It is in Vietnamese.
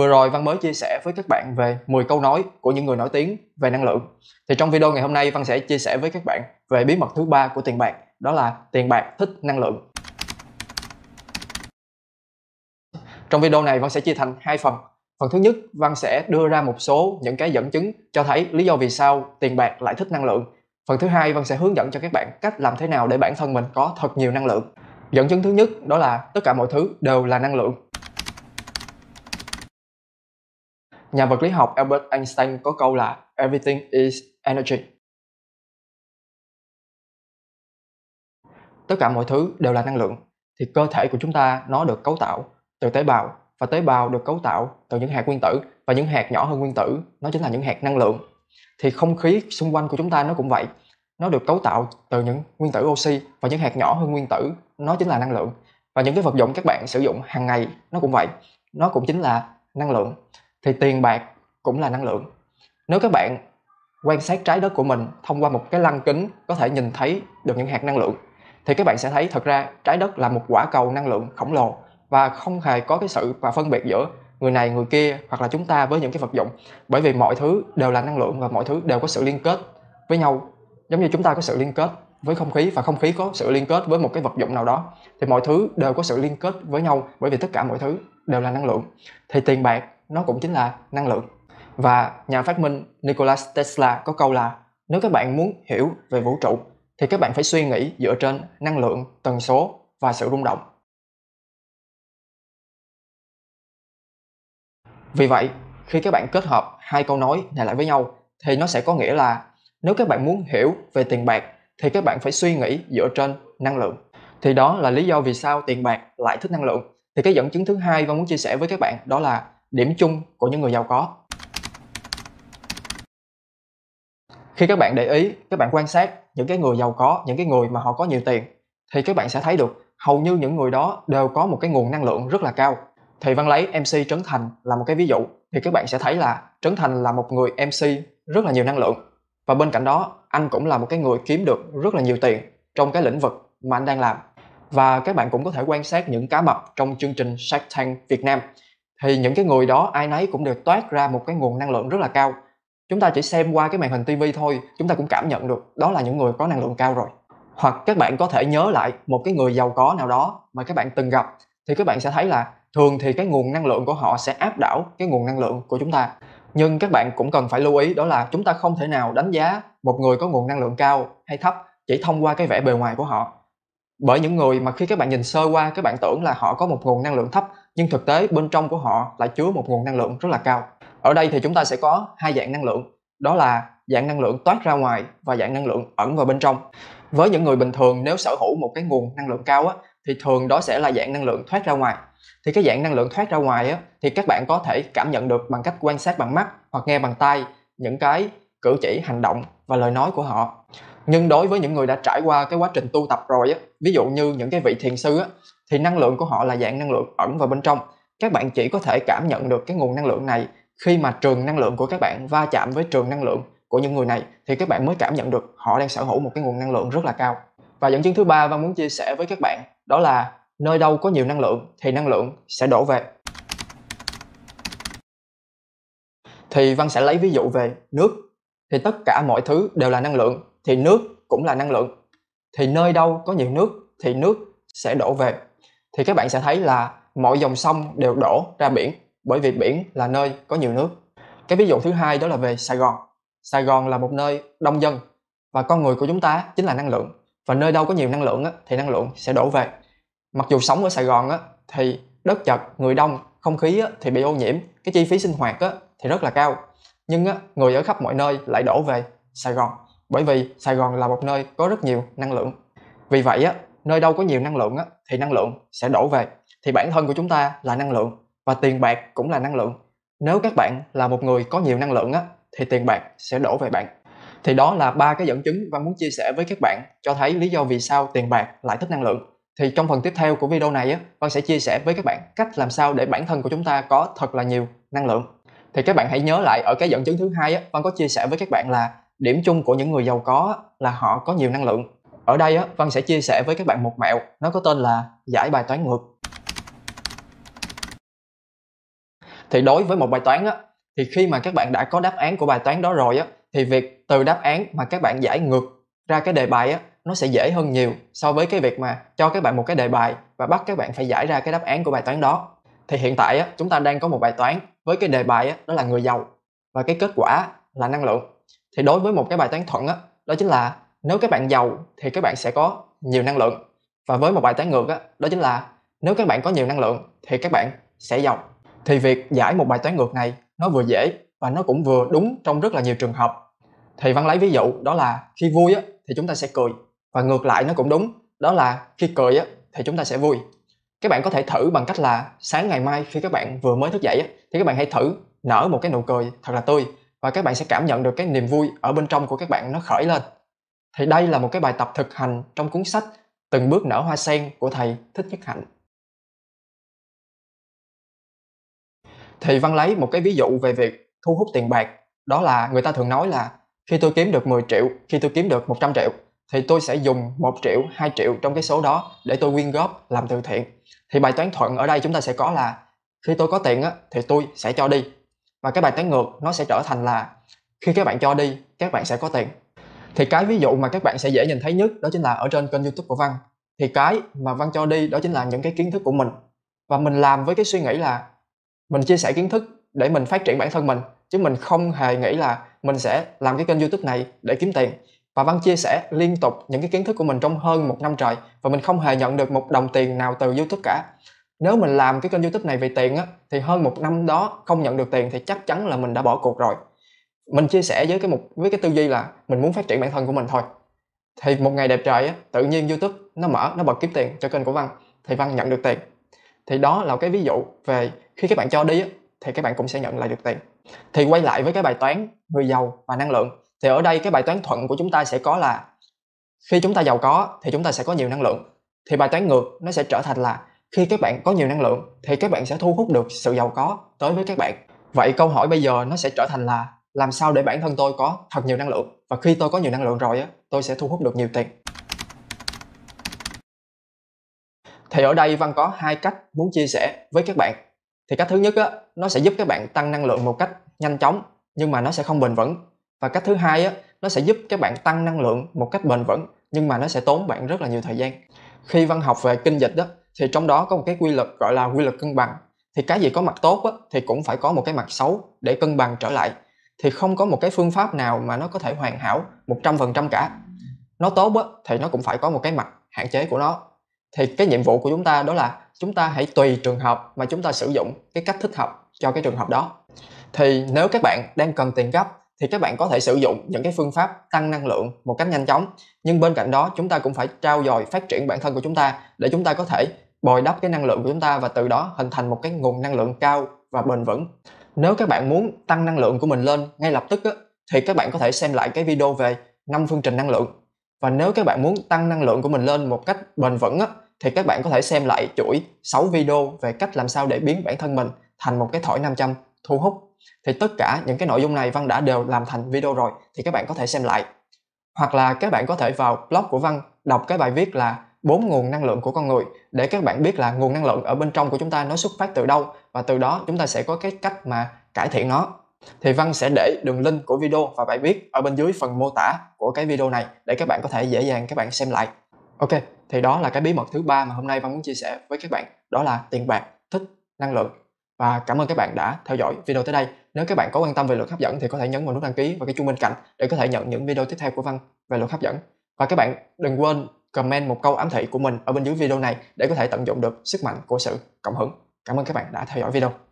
Vừa rồi Văn mới chia sẻ với các bạn về 10 câu nói của những người nổi tiếng về năng lượng. Thì trong video ngày hôm nay Văn sẽ chia sẻ với các bạn về bí mật thứ ba của tiền bạc, đó là tiền bạc thích năng lượng. Trong video này Văn sẽ chia thành hai phần. Phần thứ nhất, Văn sẽ đưa ra một số những cái dẫn chứng cho thấy lý do vì sao tiền bạc lại thích năng lượng. Phần thứ hai, Văn sẽ hướng dẫn cho các bạn cách làm thế nào để bản thân mình có thật nhiều năng lượng. Dẫn chứng thứ nhất đó là tất cả mọi thứ đều là năng lượng. Nhà vật lý học Albert Einstein có câu là, Everything is energy. Tất cả mọi thứ đều là năng lượng. Thì cơ thể của chúng ta nó được cấu tạo từ tế bào, và tế bào được cấu tạo từ những hạt nguyên tử, và những hạt nhỏ hơn nguyên tử, nó chính là những hạt năng lượng. Thì không khí xung quanh của chúng ta nó cũng vậy. Nó được cấu tạo từ những nguyên tử oxy, và những hạt nhỏ hơn nguyên tử, nó chính là năng lượng. Và những cái vật dụng các bạn sử dụng hàng ngày nó cũng vậy. Nó cũng chính là năng lượng thì tiền bạc cũng là năng lượng. Nếu các bạn quan sát trái đất của mình thông qua một cái lăng kính có thể nhìn thấy được những hạt năng lượng, thì các bạn sẽ thấy thật ra trái đất là một quả cầu năng lượng khổng lồ và không hề có cái sự và phân biệt giữa người này, người kia hoặc là chúng ta với những cái vật dụng. Bởi vì mọi thứ đều là năng lượng và mọi thứ đều có sự liên kết với nhau. Giống như chúng ta có sự liên kết với không khí và không khí có sự liên kết với một cái vật dụng nào đó, thì mọi thứ đều có sự liên kết với nhau bởi vì tất cả mọi thứ đều là năng lượng. Thì tiền bạc nó cũng chính là năng lượng và nhà phát minh Nikola Tesla có câu là nếu các bạn muốn hiểu về vũ trụ thì các bạn phải suy nghĩ dựa trên năng lượng, tần số và sự rung động. Vì vậy, khi các bạn kết hợp hai câu nói này lại với nhau thì nó sẽ có nghĩa là nếu các bạn muốn hiểu về tiền bạc thì các bạn phải suy nghĩ dựa trên năng lượng. Thì đó là lý do vì sao tiền bạc lại thích năng lượng. Thì cái dẫn chứng thứ hai Văn muốn chia sẻ với các bạn đó là điểm chung của những người giàu có. Khi các bạn để ý, các bạn quan sát những cái người giàu có, những cái người mà họ có nhiều tiền, thì các bạn sẽ thấy được hầu như những người đó đều có một cái nguồn năng lượng rất là cao. Thì văn lấy mc trấn thành là một cái ví dụ, thì các bạn sẽ thấy là trấn thành là một người mc rất là nhiều năng lượng. Và bên cạnh đó, anh cũng là một cái người kiếm được rất là nhiều tiền trong cái lĩnh vực mà anh đang làm. Và các bạn cũng có thể quan sát những cá mập trong chương trình Shark Tank Việt Nam thì những cái người đó, ai nấy cũng đều toát ra một cái nguồn năng lượng rất là cao. Chúng ta chỉ xem qua cái màn hình tivi thôi, chúng ta cũng cảm nhận được đó là những người có năng lượng cao rồi. Hoặc các bạn có thể nhớ lại một cái người giàu có nào đó mà các bạn từng gặp, thì các bạn sẽ thấy là thường thì cái nguồn năng lượng của họ sẽ áp đảo cái nguồn năng lượng của chúng ta. Nhưng các bạn cũng cần phải lưu ý đó là chúng ta không thể nào đánh giá một người có nguồn năng lượng cao hay thấp chỉ thông qua cái vẻ bề ngoài của họ. Bởi những người mà khi các bạn nhìn sơ qua, các bạn tưởng là họ có một nguồn năng lượng thấp nhưng thực tế bên trong của họ lại chứa một nguồn năng lượng rất là cao. Ở đây thì chúng ta sẽ có hai dạng năng lượng đó là dạng năng lượng toát ra ngoài và dạng năng lượng ẩn vào bên trong. Với những người bình thường nếu sở hữu một cái nguồn năng lượng cao á, thì thường đó sẽ là dạng năng lượng thoát ra ngoài. Thì cái dạng năng lượng thoát ra ngoài á, thì các bạn có thể cảm nhận được bằng cách quan sát bằng mắt hoặc nghe bằng tai những cái cử chỉ hành động và lời nói của họ. Nhưng đối với những người đã trải qua cái quá trình tu tập rồi á ví dụ như những cái vị thiền sư á thì năng lượng của họ là dạng năng lượng ẩn vào bên trong. Các bạn chỉ có thể cảm nhận được cái nguồn năng lượng này khi mà trường năng lượng của các bạn va chạm với trường năng lượng của những người này, thì các bạn mới cảm nhận được họ đang sở hữu một cái nguồn năng lượng rất là cao. Và dẫn chứng thứ ba văn muốn chia sẻ với các bạn, đó là nơi đâu có nhiều năng lượng thì năng lượng sẽ đổ về. Thì văn sẽ lấy ví dụ về nước. Thì tất cả mọi thứ đều là năng lượng, thì nước cũng là năng lượng. Thì nơi đâu có nhiều nước thì nước sẽ đổ về thì các bạn sẽ thấy là mọi dòng sông đều đổ ra biển bởi vì biển là nơi có nhiều nước. Cái ví dụ thứ hai đó là về sài gòn. Sài gòn là một nơi đông dân và con người của chúng ta chính là năng lượng và nơi đâu có nhiều năng lượng á, thì năng lượng sẽ đổ về. Mặc dù sống ở sài gòn á, thì đất chật người đông không khí á, thì bị ô nhiễm cái chi phí sinh hoạt á, thì rất là cao. Nhưng á, người ở khắp mọi nơi lại đổ về sài gòn bởi vì sài gòn là một nơi có rất nhiều năng lượng. Vì vậy á, nơi đâu có nhiều năng lượng á, thì năng lượng sẽ đổ về. Thì bản thân của chúng ta là năng lượng và tiền bạc cũng là năng lượng. Nếu các bạn là một người có nhiều năng lượng á thì tiền bạc sẽ đổ về bạn. Thì đó là ba cái dẫn chứng văn muốn chia sẻ với các bạn cho thấy lý do vì sao tiền bạc lại thích năng lượng. Thì trong phần tiếp theo của video này á văn sẽ chia sẻ với các bạn cách làm sao để bản thân của chúng ta có thật là nhiều năng lượng. Thì các bạn hãy nhớ lại ở cái dẫn chứng thứ hai á văn có chia sẻ với các bạn là điểm chung của những người giàu có là họ có nhiều năng lượng ở đây á, văn sẽ chia sẻ với các bạn một mẹo, nó có tên là giải bài toán ngược. Thì đối với một bài toán á, thì khi mà các bạn đã có đáp án của bài toán đó rồi á, thì việc từ đáp án mà các bạn giải ngược ra cái đề bài á, nó sẽ dễ hơn nhiều so với cái việc mà cho các bạn một cái đề bài và bắt các bạn phải giải ra cái đáp án của bài toán đó. Thì hiện tại á, chúng ta đang có một bài toán với cái đề bài á, đó là người giàu và cái kết quả là năng lượng. Thì đối với một cái bài toán thuận á, đó chính là nếu các bạn giàu thì các bạn sẽ có nhiều năng lượng. Và với một bài toán ngược á đó chính là nếu các bạn có nhiều năng lượng thì các bạn sẽ giàu. Thì việc giải một bài toán ngược này nó vừa dễ và nó cũng vừa đúng trong rất là nhiều trường hợp. Thì văn lấy ví dụ đó là khi vui á thì chúng ta sẽ cười. Và ngược lại nó cũng đúng đó là khi cười á thì chúng ta sẽ vui. Các bạn có thể thử bằng cách là sáng ngày mai khi các bạn vừa mới thức dậy á, thì các bạn hãy thử nở một cái nụ cười thật là tươi và các bạn sẽ cảm nhận được cái niềm vui ở bên trong của các bạn nó khởi lên thì đây là một cái bài tập thực hành trong cuốn sách từng bước nở hoa sen của thầy thích nhất hạnh. Thì văn lấy một cái ví dụ về việc thu hút tiền bạc. Đó là người ta thường nói là khi tôi kiếm được 10 triệu khi tôi kiếm được 100 triệu thì tôi sẽ dùng 1 triệu 2 triệu trong cái số đó để tôi quyên góp làm từ thiện. Thì bài toán thuận ở đây chúng ta sẽ có là khi tôi có tiền á, thì tôi sẽ cho đi. Và cái bài toán ngược nó sẽ trở thành là khi các bạn cho đi các bạn sẽ có tiền thì cái ví dụ mà các bạn sẽ dễ nhìn thấy nhất đó chính là ở trên kênh youtube của văn. Thì cái mà văn cho đi đó chính là những cái kiến thức của mình. Và mình làm với cái suy nghĩ là mình chia sẻ kiến thức để mình phát triển bản thân mình, chứ mình không hề nghĩ là mình sẽ làm cái kênh youtube này để kiếm tiền. Và văn chia sẻ liên tục những cái kiến thức của mình trong hơn một năm trời, và mình không hề nhận được một đồng tiền nào từ youtube cả. Nếu mình làm cái kênh youtube này vì tiền á, thì hơn một năm đó không nhận được tiền thì chắc chắn là mình đã bỏ cuộc rồi mình chia sẻ với cái mục, với cái tư duy là mình muốn phát triển bản thân của mình thôi. Thì một ngày đẹp trời á, tự nhiên youtube nó mở, nó bật kiếm tiền cho kênh của văn, thì văn nhận được tiền. Thì đó là cái ví dụ về khi các bạn cho đi á, thì các bạn cũng sẽ nhận lại được tiền. Thì quay lại với cái bài toán người giàu và năng lượng, thì ở đây cái bài toán thuận của chúng ta sẽ có là khi chúng ta giàu có thì chúng ta sẽ có nhiều năng lượng. Thì bài toán ngược nó sẽ trở thành là khi các bạn có nhiều năng lượng thì các bạn sẽ thu hút được sự giàu có tới với các bạn. Vậy câu hỏi bây giờ nó sẽ trở thành là làm sao để bản thân tôi có thật nhiều năng lượng? Và khi tôi có nhiều năng lượng rồi á tôi sẽ thu hút được nhiều tiền. Thì ở đây văn có hai cách muốn chia sẻ với các bạn. Thì cách thứ nhất á nó sẽ giúp các bạn tăng năng lượng một cách nhanh chóng nhưng mà nó sẽ không bền vững. Và cách thứ hai á nó sẽ giúp các bạn tăng năng lượng một cách bền vững nhưng mà nó sẽ tốn bạn rất là nhiều thời gian. Khi văn học về kinh dịch đó thì trong đó có một cái quy luật gọi là quy luật cân bằng. Thì cái gì có mặt tốt á, thì cũng phải có một cái mặt xấu để cân bằng trở lại thì không có một cái phương pháp nào mà nó có thể hoàn hảo 100% cả. Nó tốt á, thì nó cũng phải có một cái mặt hạn chế của nó. Thì cái nhiệm vụ của chúng ta đó là chúng ta hãy tùy trường hợp mà chúng ta sử dụng cái cách thích hợp cho cái trường hợp đó. Thì nếu các bạn đang cần tiền gấp thì các bạn có thể sử dụng những cái phương pháp tăng năng lượng một cách nhanh chóng. Nhưng bên cạnh đó chúng ta cũng phải trao dồi phát triển bản thân của chúng ta để chúng ta có thể bồi đắp cái năng lượng của chúng ta và từ đó hình thành một cái nguồn năng lượng cao và bền vững nếu các bạn muốn tăng năng lượng của mình lên ngay lập tức á, thì các bạn có thể xem lại cái video về năm phương trình năng lượng. Và nếu các bạn muốn tăng năng lượng của mình lên một cách bền vững á, thì các bạn có thể xem lại chuỗi 6 video về cách làm sao để biến bản thân mình thành một cái thỏi 500 thu hút. Thì tất cả những cái nội dung này Văn đã đều làm thành video rồi thì các bạn có thể xem lại. Hoặc là các bạn có thể vào blog của Văn đọc cái bài viết là bốn nguồn năng lượng của con người. Để các bạn biết là nguồn năng lượng ở bên trong của chúng ta nó xuất phát từ đâu, và từ đó chúng ta sẽ có cái cách mà cải thiện nó. Thì Văn sẽ để đường link của video và bài viết ở bên dưới phần mô tả của cái video này để các bạn có thể dễ dàng các bạn xem lại. Ok, thì đó là cái bí mật thứ ba mà hôm nay Văn muốn chia sẻ với các bạn, đó là tiền bạc, thích, năng lượng. Và cảm ơn các bạn đã theo dõi video tới đây. Nếu các bạn có quan tâm về luật hấp dẫn thì có thể nhấn vào nút đăng ký và cái chuông bên cạnh để có thể nhận những video tiếp theo của Văn về luật hấp dẫn. Và các bạn đừng quên comment một câu ám thị của mình ở bên dưới video này để có thể tận dụng được sức mạnh của sự cộng hưởng. Cảm ơn các bạn đã theo dõi video.